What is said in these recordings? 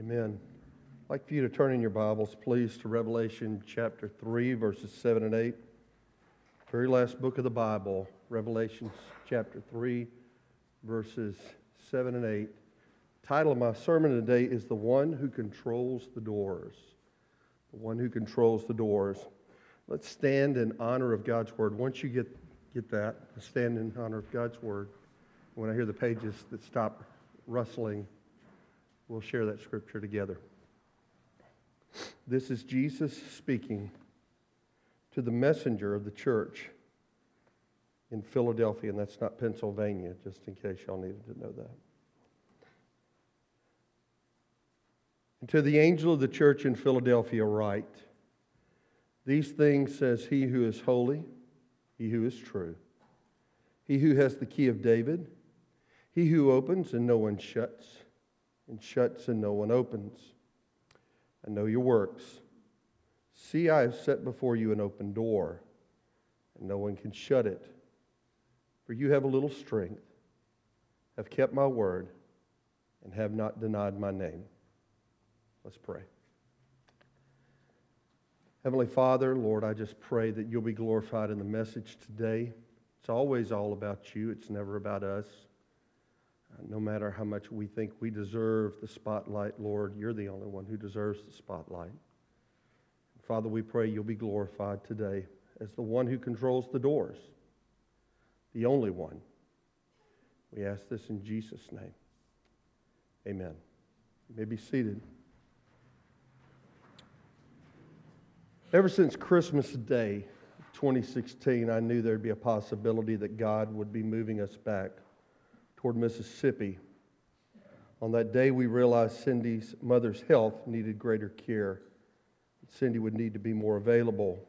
Amen. I'd like for you to turn in your Bibles, please, to Revelation chapter 3, verses 7 and 8. Very last book of the Bible, Revelation chapter 3, verses 7 and 8. Title of my sermon today is The One Who Controls the Doors. The One Who Controls the Doors. Let's stand in honor of God's Word. Once you get, get that, stand in honor of God's Word. When I hear the pages that stop rustling, we'll share that scripture together. This is Jesus speaking to the messenger of the church in Philadelphia, and that's not Pennsylvania, just in case y'all needed to know that. And to the angel of the church in Philadelphia, write These things says he who is holy, he who is true, he who has the key of David, he who opens and no one shuts and shuts and no one opens. I know your works. See, I have set before you an open door, and no one can shut it. For you have a little strength, have kept my word, and have not denied my name. Let's pray. Heavenly Father, Lord, I just pray that you'll be glorified in the message today. It's always all about you, it's never about us no matter how much we think we deserve the spotlight, Lord, you're the only one who deserves the spotlight. Father, we pray you'll be glorified today as the one who controls the doors, the only one. We ask this in Jesus' name. Amen. You may be seated. Ever since Christmas Day 2016, I knew there'd be a possibility that God would be moving us back toward Mississippi. On that day, we realized Cindy's mother's health needed greater care. Cindy would need to be more available.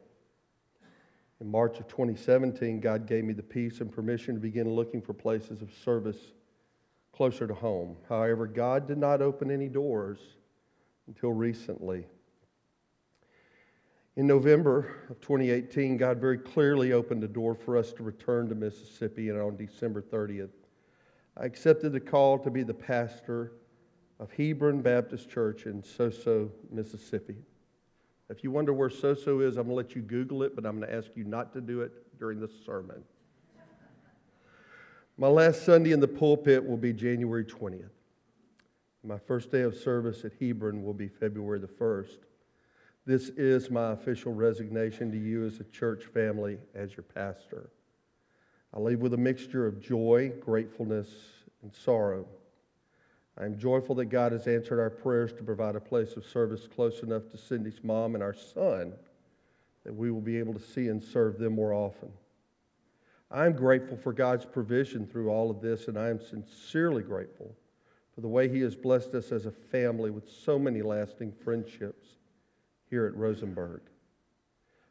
In March of 2017, God gave me the peace and permission to begin looking for places of service closer to home. However, God did not open any doors until recently. In November of 2018, God very clearly opened a door for us to return to Mississippi, and on December 30th, I accepted the call to be the pastor of Hebron Baptist Church in Soso, Mississippi. If you wonder where Soso is, I'm going to let you Google it, but I'm going to ask you not to do it during the sermon. My last Sunday in the pulpit will be January 20th. My first day of service at Hebron will be February the 1st. This is my official resignation to you as a church family, as your pastor. I leave with a mixture of joy, gratefulness, and sorrow. I am joyful that God has answered our prayers to provide a place of service close enough to Cindy's mom and our son that we will be able to see and serve them more often. I am grateful for God's provision through all of this, and I am sincerely grateful for the way He has blessed us as a family with so many lasting friendships here at Rosenberg.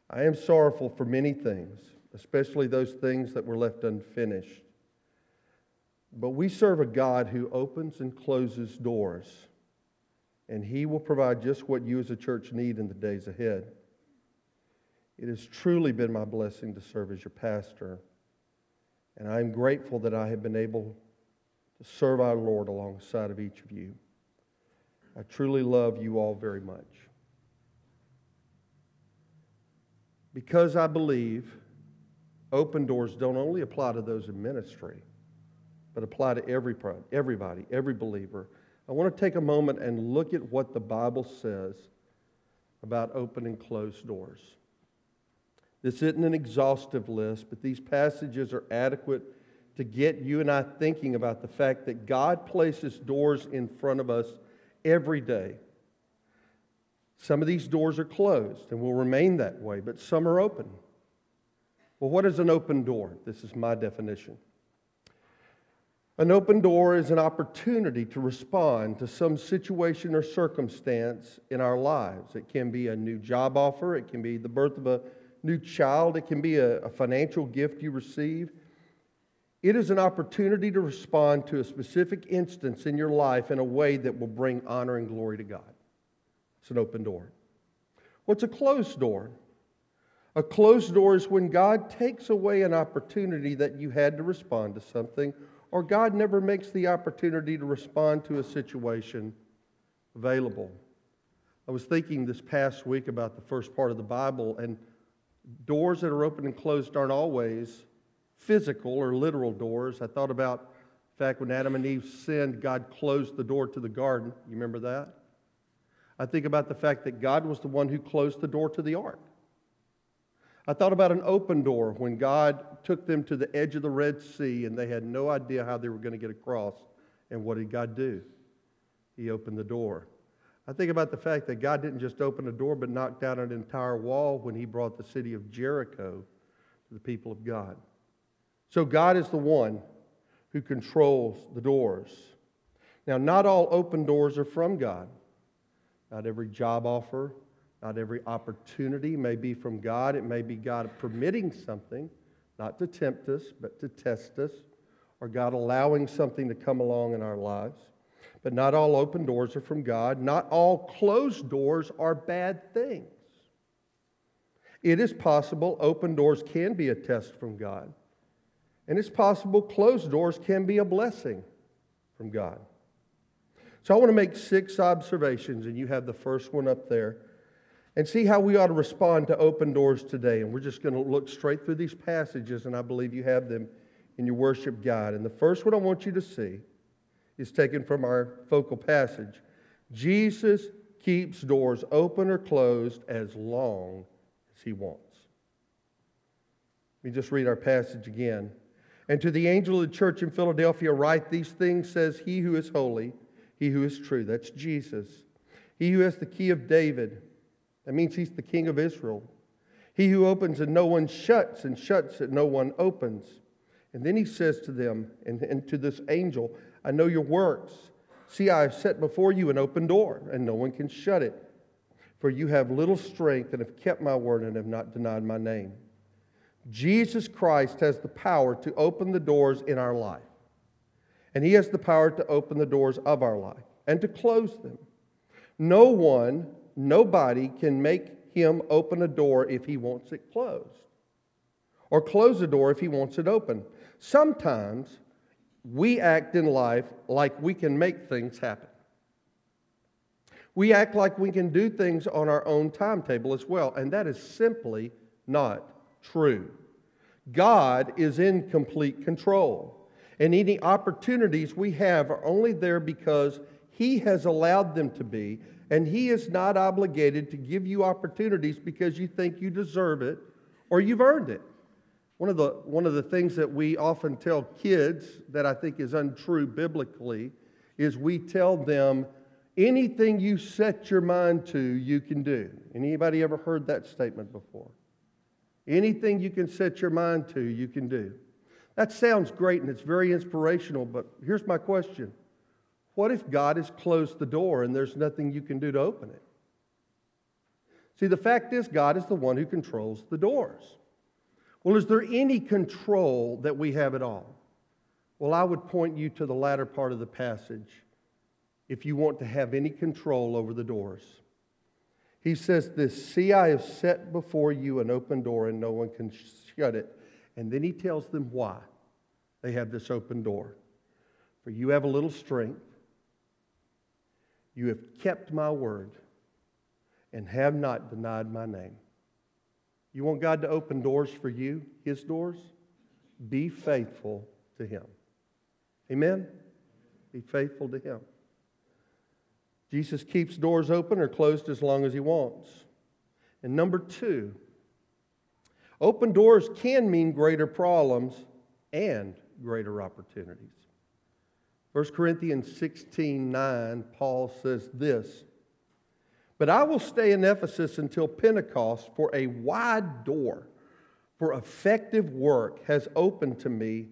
I am sorrowful for many things especially those things that were left unfinished. But we serve a God who opens and closes doors, and He will provide just what you as a church need in the days ahead. It has truly been my blessing to serve as your pastor, and I am grateful that I have been able to serve our Lord alongside of each of you. I truly love you all very much. Because I believe open doors don't only apply to those in ministry, but apply to every, everybody, every believer. I want to take a moment and look at what the Bible says about open and closed doors. This isn't an exhaustive list, but these passages are adequate to get you and I thinking about the fact that God places doors in front of us every day. Some of these doors are closed and will remain that way, but some are open. Well, what is an open door? This is my definition. An open door is an opportunity to respond to some situation or circumstance in our lives. It can be a new job offer, it can be the birth of a new child, it can be a, a financial gift you receive. It is an opportunity to respond to a specific instance in your life in a way that will bring honor and glory to God. It's an open door. What's a closed door? A closed door is when God takes away an opportunity that you had to respond to something, or God never makes the opportunity to respond to a situation available. I was thinking this past week about the first part of the Bible, and doors that are open and closed aren't always physical or literal doors. I thought about in fact when Adam and Eve sinned, God closed the door to the garden. You remember that? I think about the fact that God was the one who closed the door to the ark. I thought about an open door when God took them to the edge of the Red Sea and they had no idea how they were going to get across. And what did God do? He opened the door. I think about the fact that God didn't just open a door but knocked down an entire wall when he brought the city of Jericho to the people of God. So God is the one who controls the doors. Now, not all open doors are from God. Not every job offer, not every opportunity may be from God. It may be God permitting something, not to tempt us, but to test us, or God allowing something to come along in our lives. But not all open doors are from God. Not all closed doors are bad things. It is possible open doors can be a test from God. And it's possible closed doors can be a blessing from God. So I want to make six observations, and you have the first one up there, and see how we ought to respond to open doors today. And we're just going to look straight through these passages, and I believe you have them in your worship guide. And the first one I want you to see is taken from our focal passage Jesus keeps doors open or closed as long as he wants. Let me just read our passage again. And to the angel of the church in Philadelphia, write these things, says he who is holy he who is true. That's Jesus. He who has the key of David. That means he's the king of Israel. He who opens and no one shuts, and shuts and no one opens. And then he says to them, and, and to this angel, I know your works. See, I have set before you an open door, and no one can shut it. For you have little strength and have kept my word and have not denied my name. Jesus Christ has the power to open the doors in our life. And He has the power to open the doors of our life and to close them. No one, nobody can make Him open a door if He wants it closed, or close a door if He wants it open. Sometimes we act in life like we can make things happen. We act like we can do things on our own timetable as well, and that is simply not true. God is in complete control. And any opportunities we have are only there because He has allowed them to be. And He is not obligated to give you opportunities because you think you deserve it or you've earned it. One of, the, one of the things that we often tell kids that I think is untrue biblically is we tell them, anything you set your mind to, you can do. Anybody ever heard that statement before? Anything you can set your mind to, you can do. That sounds great and it's very inspirational, but here's my question What if God has closed the door and there's nothing you can do to open it? See, the fact is, God is the one who controls the doors. Well, is there any control that we have at all? Well, I would point you to the latter part of the passage if you want to have any control over the doors. He says this See, I have set before you an open door, and no one can shut it. And then he tells them why they have this open door. For you have a little strength, you have kept my word, and have not denied my name. You want God to open doors for you, his doors? Be faithful to him. Amen? Be faithful to him. Jesus keeps doors open or closed as long as he wants. And number two, Open doors can mean greater problems and greater opportunities. 1 Corinthians 16 9, Paul says this But I will stay in Ephesus until Pentecost, for a wide door for effective work has opened to me,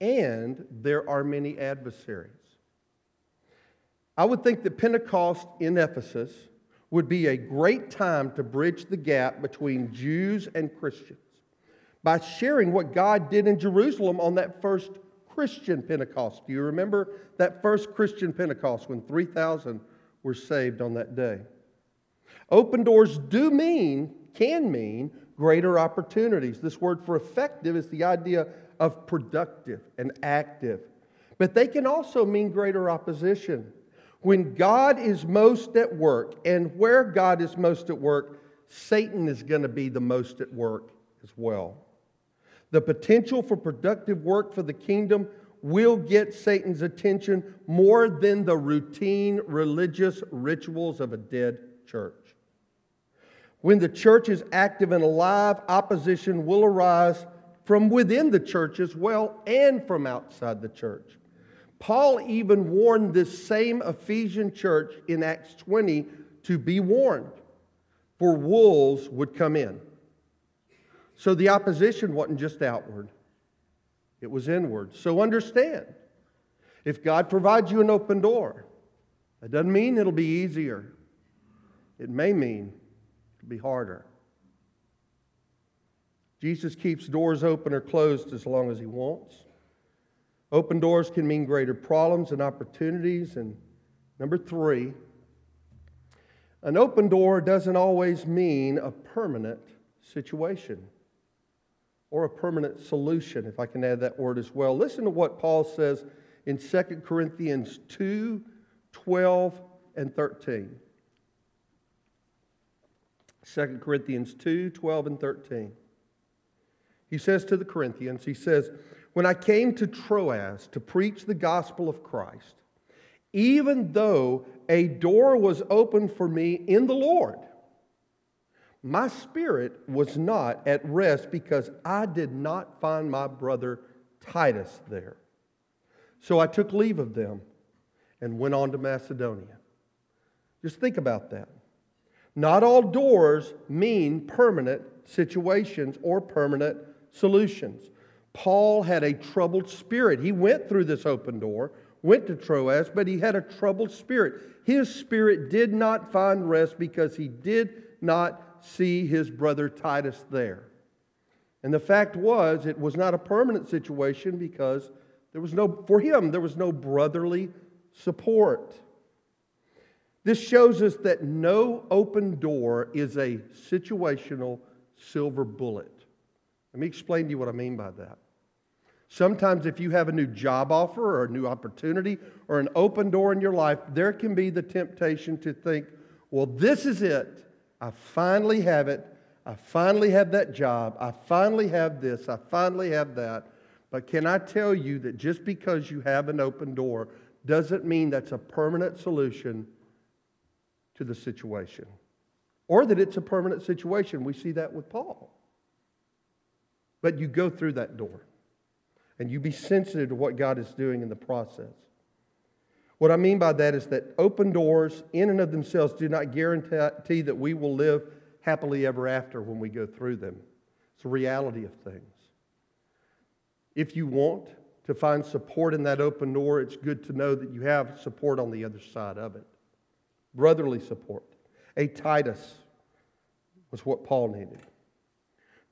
and there are many adversaries. I would think that Pentecost in Ephesus would be a great time to bridge the gap between Jews and Christians by sharing what God did in Jerusalem on that first Christian Pentecost. Do you remember that first Christian Pentecost when 3,000 were saved on that day? Open doors do mean, can mean, greater opportunities. This word for effective is the idea of productive and active. But they can also mean greater opposition. When God is most at work, and where God is most at work, Satan is going to be the most at work as well. The potential for productive work for the kingdom will get Satan's attention more than the routine religious rituals of a dead church. When the church is active and alive, opposition will arise from within the church as well and from outside the church. Paul even warned this same Ephesian church in Acts 20 to be warned, for wolves would come in. So the opposition wasn't just outward, it was inward. So understand if God provides you an open door, that doesn't mean it'll be easier, it may mean it'll be harder. Jesus keeps doors open or closed as long as he wants. Open doors can mean greater problems and opportunities. And number three, an open door doesn't always mean a permanent situation or a permanent solution, if I can add that word as well. Listen to what Paul says in 2 Corinthians 2 12 and 13. 2 Corinthians 2 12 and 13. He says to the Corinthians, he says, When I came to Troas to preach the gospel of Christ, even though a door was opened for me in the Lord, my spirit was not at rest because I did not find my brother Titus there. So I took leave of them and went on to Macedonia. Just think about that. Not all doors mean permanent situations or permanent solutions. Paul had a troubled spirit. He went through this open door, went to Troas, but he had a troubled spirit. His spirit did not find rest because he did not see his brother Titus there. And the fact was, it was not a permanent situation because there was no, for him, there was no brotherly support. This shows us that no open door is a situational silver bullet. Let me explain to you what I mean by that. Sometimes, if you have a new job offer or a new opportunity or an open door in your life, there can be the temptation to think, well, this is it. I finally have it. I finally have that job. I finally have this. I finally have that. But can I tell you that just because you have an open door doesn't mean that's a permanent solution to the situation or that it's a permanent situation? We see that with Paul. But you go through that door and you be sensitive to what God is doing in the process. What I mean by that is that open doors, in and of themselves, do not guarantee that we will live happily ever after when we go through them. It's a reality of things. If you want to find support in that open door, it's good to know that you have support on the other side of it brotherly support. A Titus was what Paul needed.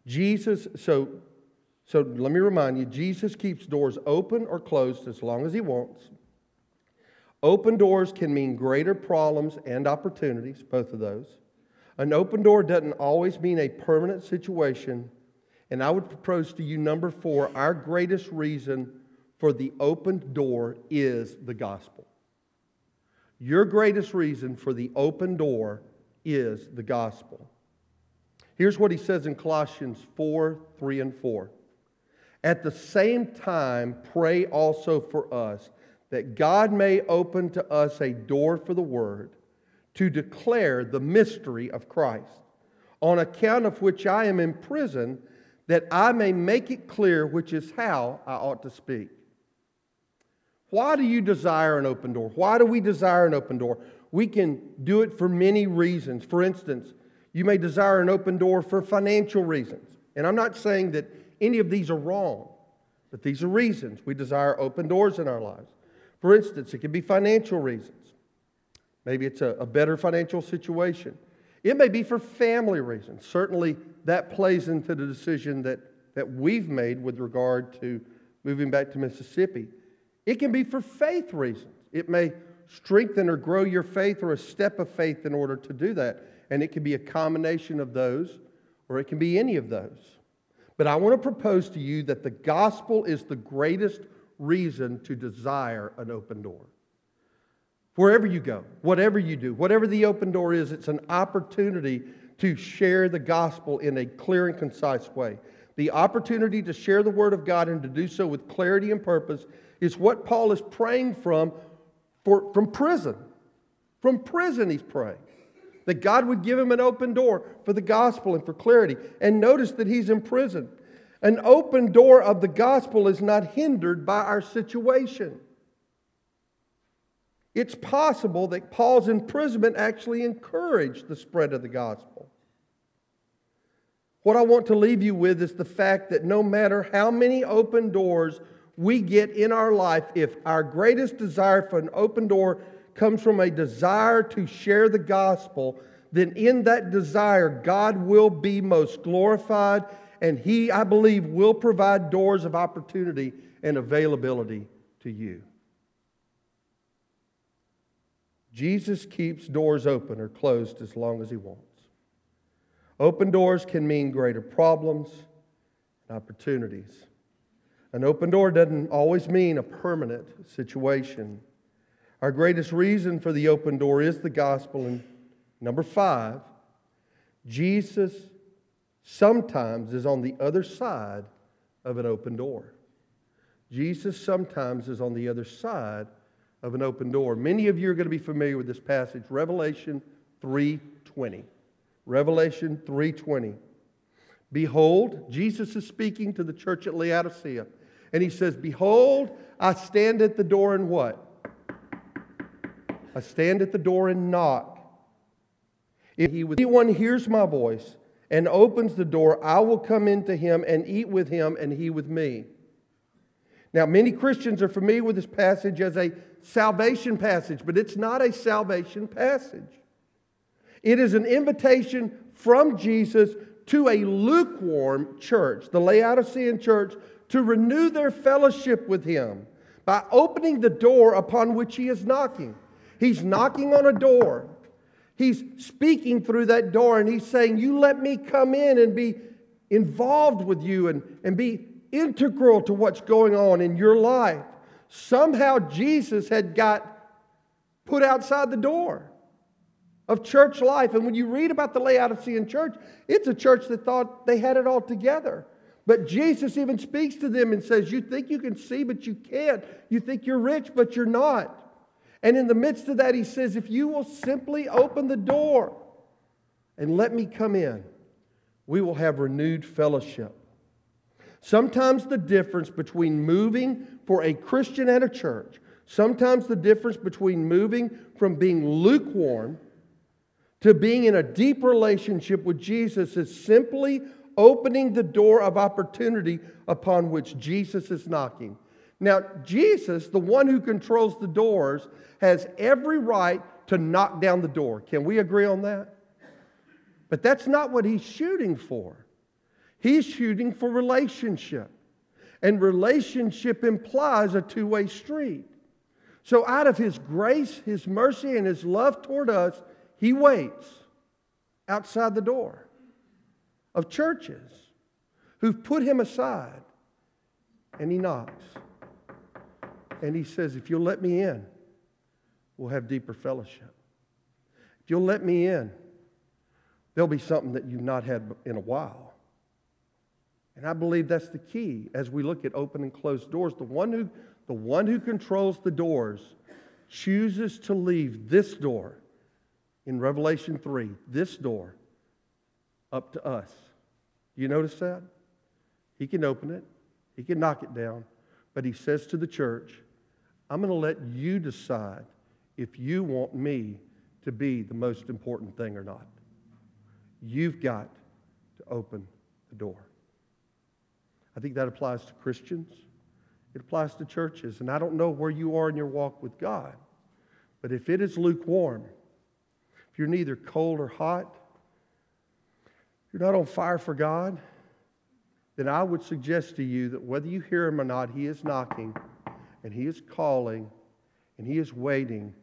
Jesus, so, so let me remind you Jesus keeps doors open or closed as long as he wants. Open doors can mean greater problems and opportunities, both of those. An open door doesn't always mean a permanent situation. And I would propose to you, number four, our greatest reason for the open door is the gospel. Your greatest reason for the open door is the gospel. Here's what he says in Colossians 4 3 and 4. At the same time, pray also for us that God may open to us a door for the word to declare the mystery of Christ, on account of which I am in prison, that I may make it clear which is how I ought to speak. Why do you desire an open door? Why do we desire an open door? We can do it for many reasons. For instance, you may desire an open door for financial reasons. And I'm not saying that any of these are wrong, but these are reasons we desire open doors in our lives. For instance, it could be financial reasons. Maybe it's a, a better financial situation. It may be for family reasons. Certainly, that plays into the decision that, that we've made with regard to moving back to Mississippi. It can be for faith reasons. It may strengthen or grow your faith or a step of faith in order to do that. And it can be a combination of those, or it can be any of those. But I want to propose to you that the gospel is the greatest reason to desire an open door. Wherever you go, whatever you do, whatever the open door is, it's an opportunity to share the gospel in a clear and concise way. The opportunity to share the word of God and to do so with clarity and purpose is what Paul is praying from for, from prison. From prison, he's praying. That God would give him an open door for the gospel and for clarity. And notice that he's in prison. An open door of the gospel is not hindered by our situation. It's possible that Paul's imprisonment actually encouraged the spread of the gospel. What I want to leave you with is the fact that no matter how many open doors we get in our life, if our greatest desire for an open door comes from a desire to share the gospel, then in that desire, God will be most glorified, and He, I believe, will provide doors of opportunity and availability to you. Jesus keeps doors open or closed as long as He wants. Open doors can mean greater problems and opportunities. An open door doesn't always mean a permanent situation. Our greatest reason for the open door is the gospel. And number five, Jesus sometimes is on the other side of an open door. Jesus sometimes is on the other side of an open door. Many of you are going to be familiar with this passage, Revelation 3:20. Revelation 3:20. Behold, Jesus is speaking to the church at Laodicea, and he says, "Behold, I stand at the door and what? I stand at the door and knock. If anyone hears my voice and opens the door, I will come into him and eat with him and he with me." Now, many Christians are familiar with this passage as a salvation passage, but it's not a salvation passage. It is an invitation from Jesus to a lukewarm church, the Laodicean church, to renew their fellowship with Him by opening the door upon which He is knocking. He's knocking on a door. He's speaking through that door and He's saying, You let me come in and be involved with you and, and be integral to what's going on in your life. Somehow Jesus had got put outside the door of church life. And when you read about the Laodicean church, it's a church that thought they had it all together. But Jesus even speaks to them and says, You think you can see, but you can't. You think you're rich, but you're not. And in the midst of that, he says, If you will simply open the door and let me come in, we will have renewed fellowship. Sometimes the difference between moving for a Christian at a church, sometimes the difference between moving from being lukewarm to being in a deep relationship with Jesus is simply opening the door of opportunity upon which Jesus is knocking. Now, Jesus, the one who controls the doors, has every right to knock down the door. Can we agree on that? But that's not what he's shooting for. He's shooting for relationship. And relationship implies a two way street. So, out of His grace, His mercy, and His love toward us, He waits outside the door of churches who've put Him aside. And He knocks. And He says, If you'll let me in, we'll have deeper fellowship. If you'll let me in, there'll be something that you've not had in a while. And I believe that's the key as we look at open and closed doors. The one who, the one who controls the doors chooses to leave this door in Revelation 3, this door, up to us. You notice that? He can open it, he can knock it down, but he says to the church, I'm going to let you decide if you want me to be the most important thing or not. You've got to open the door. I think that applies to Christians. It applies to churches. And I don't know where you are in your walk with God, but if it is lukewarm, if you're neither cold or hot, you're not on fire for God, then I would suggest to you that whether you hear him or not, he is knocking and he is calling and he is waiting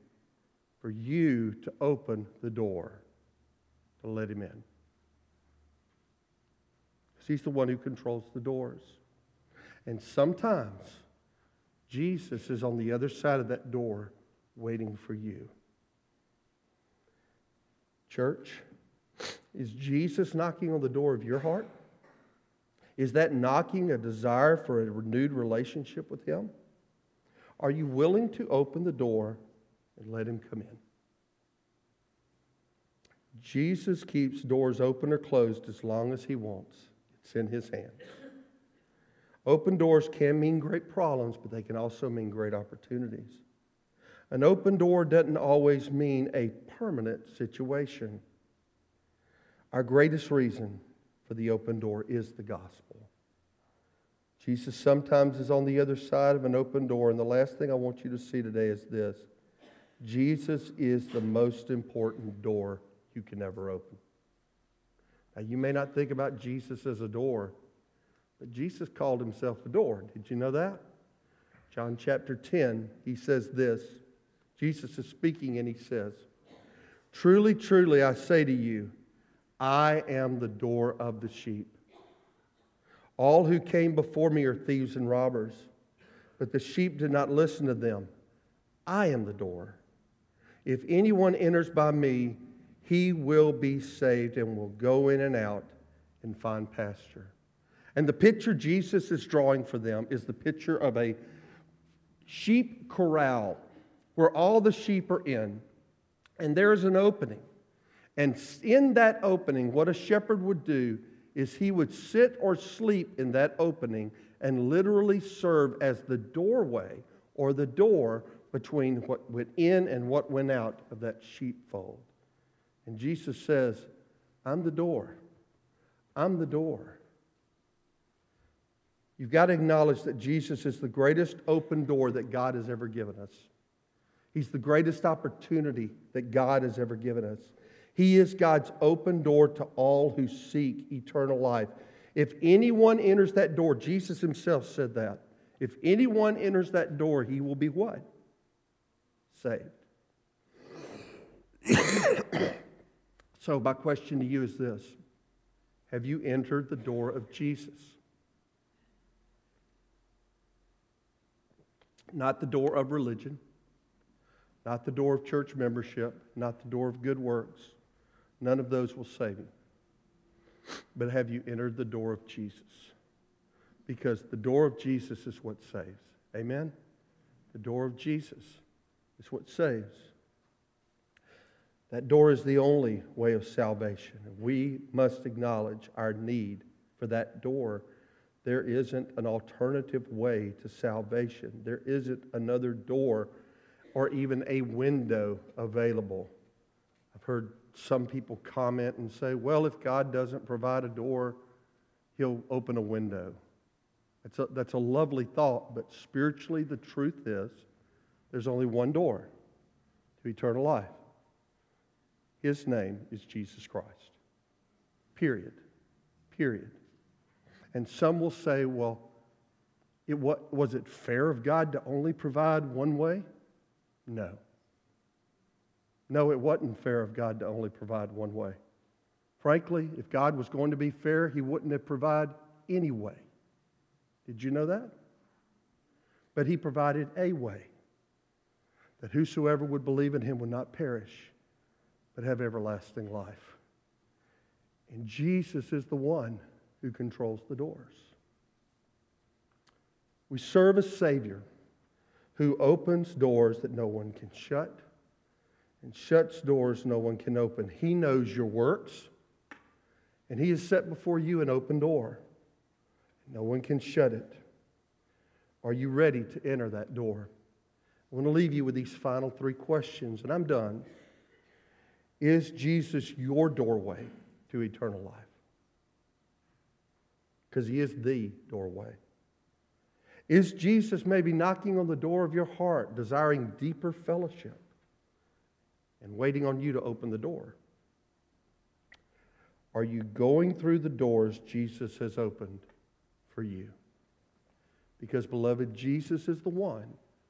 for you to open the door to let him in. He's the one who controls the doors. And sometimes Jesus is on the other side of that door waiting for you. Church, is Jesus knocking on the door of your heart? Is that knocking a desire for a renewed relationship with Him? Are you willing to open the door and let Him come in? Jesus keeps doors open or closed as long as He wants. It's in His hands. Open doors can mean great problems, but they can also mean great opportunities. An open door doesn't always mean a permanent situation. Our greatest reason for the open door is the gospel. Jesus sometimes is on the other side of an open door, and the last thing I want you to see today is this Jesus is the most important door you can ever open. Now, you may not think about Jesus as a door, but Jesus called himself a door. Did you know that? John chapter 10, he says this. Jesus is speaking and he says, Truly, truly, I say to you, I am the door of the sheep. All who came before me are thieves and robbers, but the sheep did not listen to them. I am the door. If anyone enters by me, he will be saved and will go in and out and find pasture. And the picture Jesus is drawing for them is the picture of a sheep corral where all the sheep are in, and there is an opening. And in that opening, what a shepherd would do is he would sit or sleep in that opening and literally serve as the doorway or the door between what went in and what went out of that sheepfold. And Jesus says, I'm the door. I'm the door. You've got to acknowledge that Jesus is the greatest open door that God has ever given us. He's the greatest opportunity that God has ever given us. He is God's open door to all who seek eternal life. If anyone enters that door, Jesus himself said that. If anyone enters that door, he will be what? Saved. so, my question to you is this Have you entered the door of Jesus? Not the door of religion, not the door of church membership, not the door of good works. None of those will save you. But have you entered the door of Jesus? Because the door of Jesus is what saves. Amen? The door of Jesus is what saves. That door is the only way of salvation. We must acknowledge our need for that door. There isn't an alternative way to salvation, there isn't another door or even a window available. I've heard some people comment and say, well, if God doesn't provide a door, he'll open a window. That's a, that's a lovely thought, but spiritually, the truth is there's only one door to eternal life. His name is Jesus Christ. Period. Period. And some will say, well, it, what, was it fair of God to only provide one way? No. No, it wasn't fair of God to only provide one way. Frankly, if God was going to be fair, He wouldn't have provided any way. Did you know that? But He provided a way that whosoever would believe in Him would not perish, but have everlasting life. And Jesus is the one who controls the doors. We serve a Savior who opens doors that no one can shut and shuts doors no one can open. He knows your works, and He has set before you an open door. No one can shut it. Are you ready to enter that door? I want to leave you with these final three questions, and I'm done. Is Jesus your doorway to eternal life? Because He is the doorway. Is Jesus maybe knocking on the door of your heart, desiring deeper fellowship and waiting on you to open the door? Are you going through the doors Jesus has opened for you? Because, beloved, Jesus is the one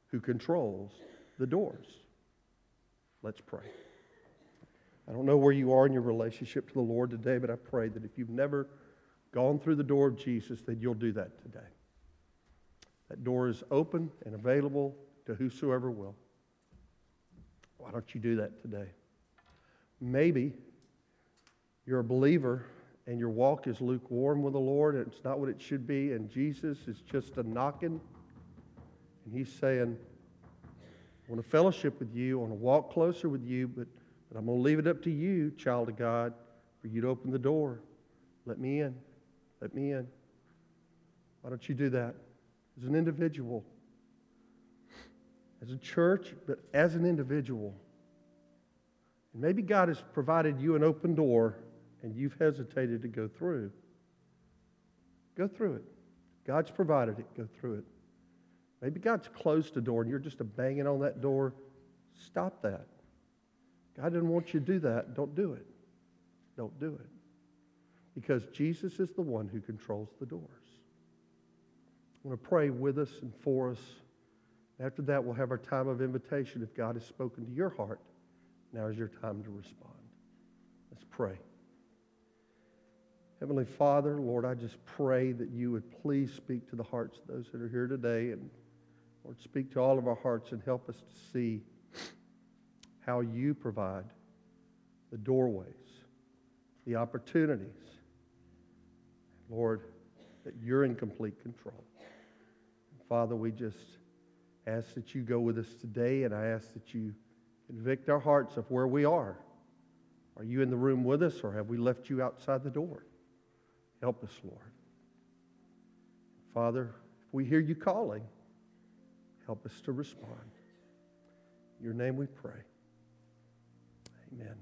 who controls the doors. Let's pray. I don't know where you are in your relationship to the Lord today, but I pray that if you've never gone through the door of Jesus, that you'll do that today. That door is open and available to whosoever will. Why don't you do that today? Maybe you're a believer and your walk is lukewarm with the Lord and it's not what it should be, and Jesus is just a knocking, and He's saying, I want to fellowship with you, I want to walk closer with you, but, but I'm going to leave it up to you, child of God, for you to open the door. Let me in. Let me in. Why don't you do that as an individual? As a church, but as an individual. And maybe God has provided you an open door and you've hesitated to go through. Go through it. God's provided it. Go through it. Maybe God's closed a door and you're just a banging on that door. Stop that. God didn't want you to do that. Don't do it. Don't do it. Because Jesus is the one who controls the doors. I want to pray with us and for us. After that, we'll have our time of invitation. If God has spoken to your heart, now is your time to respond. Let's pray. Heavenly Father, Lord, I just pray that you would please speak to the hearts of those that are here today. And Lord, speak to all of our hearts and help us to see how you provide the doorways, the opportunities. Lord, that you're in complete control. Father, we just ask that you go with us today, and I ask that you convict our hearts of where we are. Are you in the room with us, or have we left you outside the door? Help us, Lord. Father, if we hear you calling, help us to respond. In your name we pray. Amen.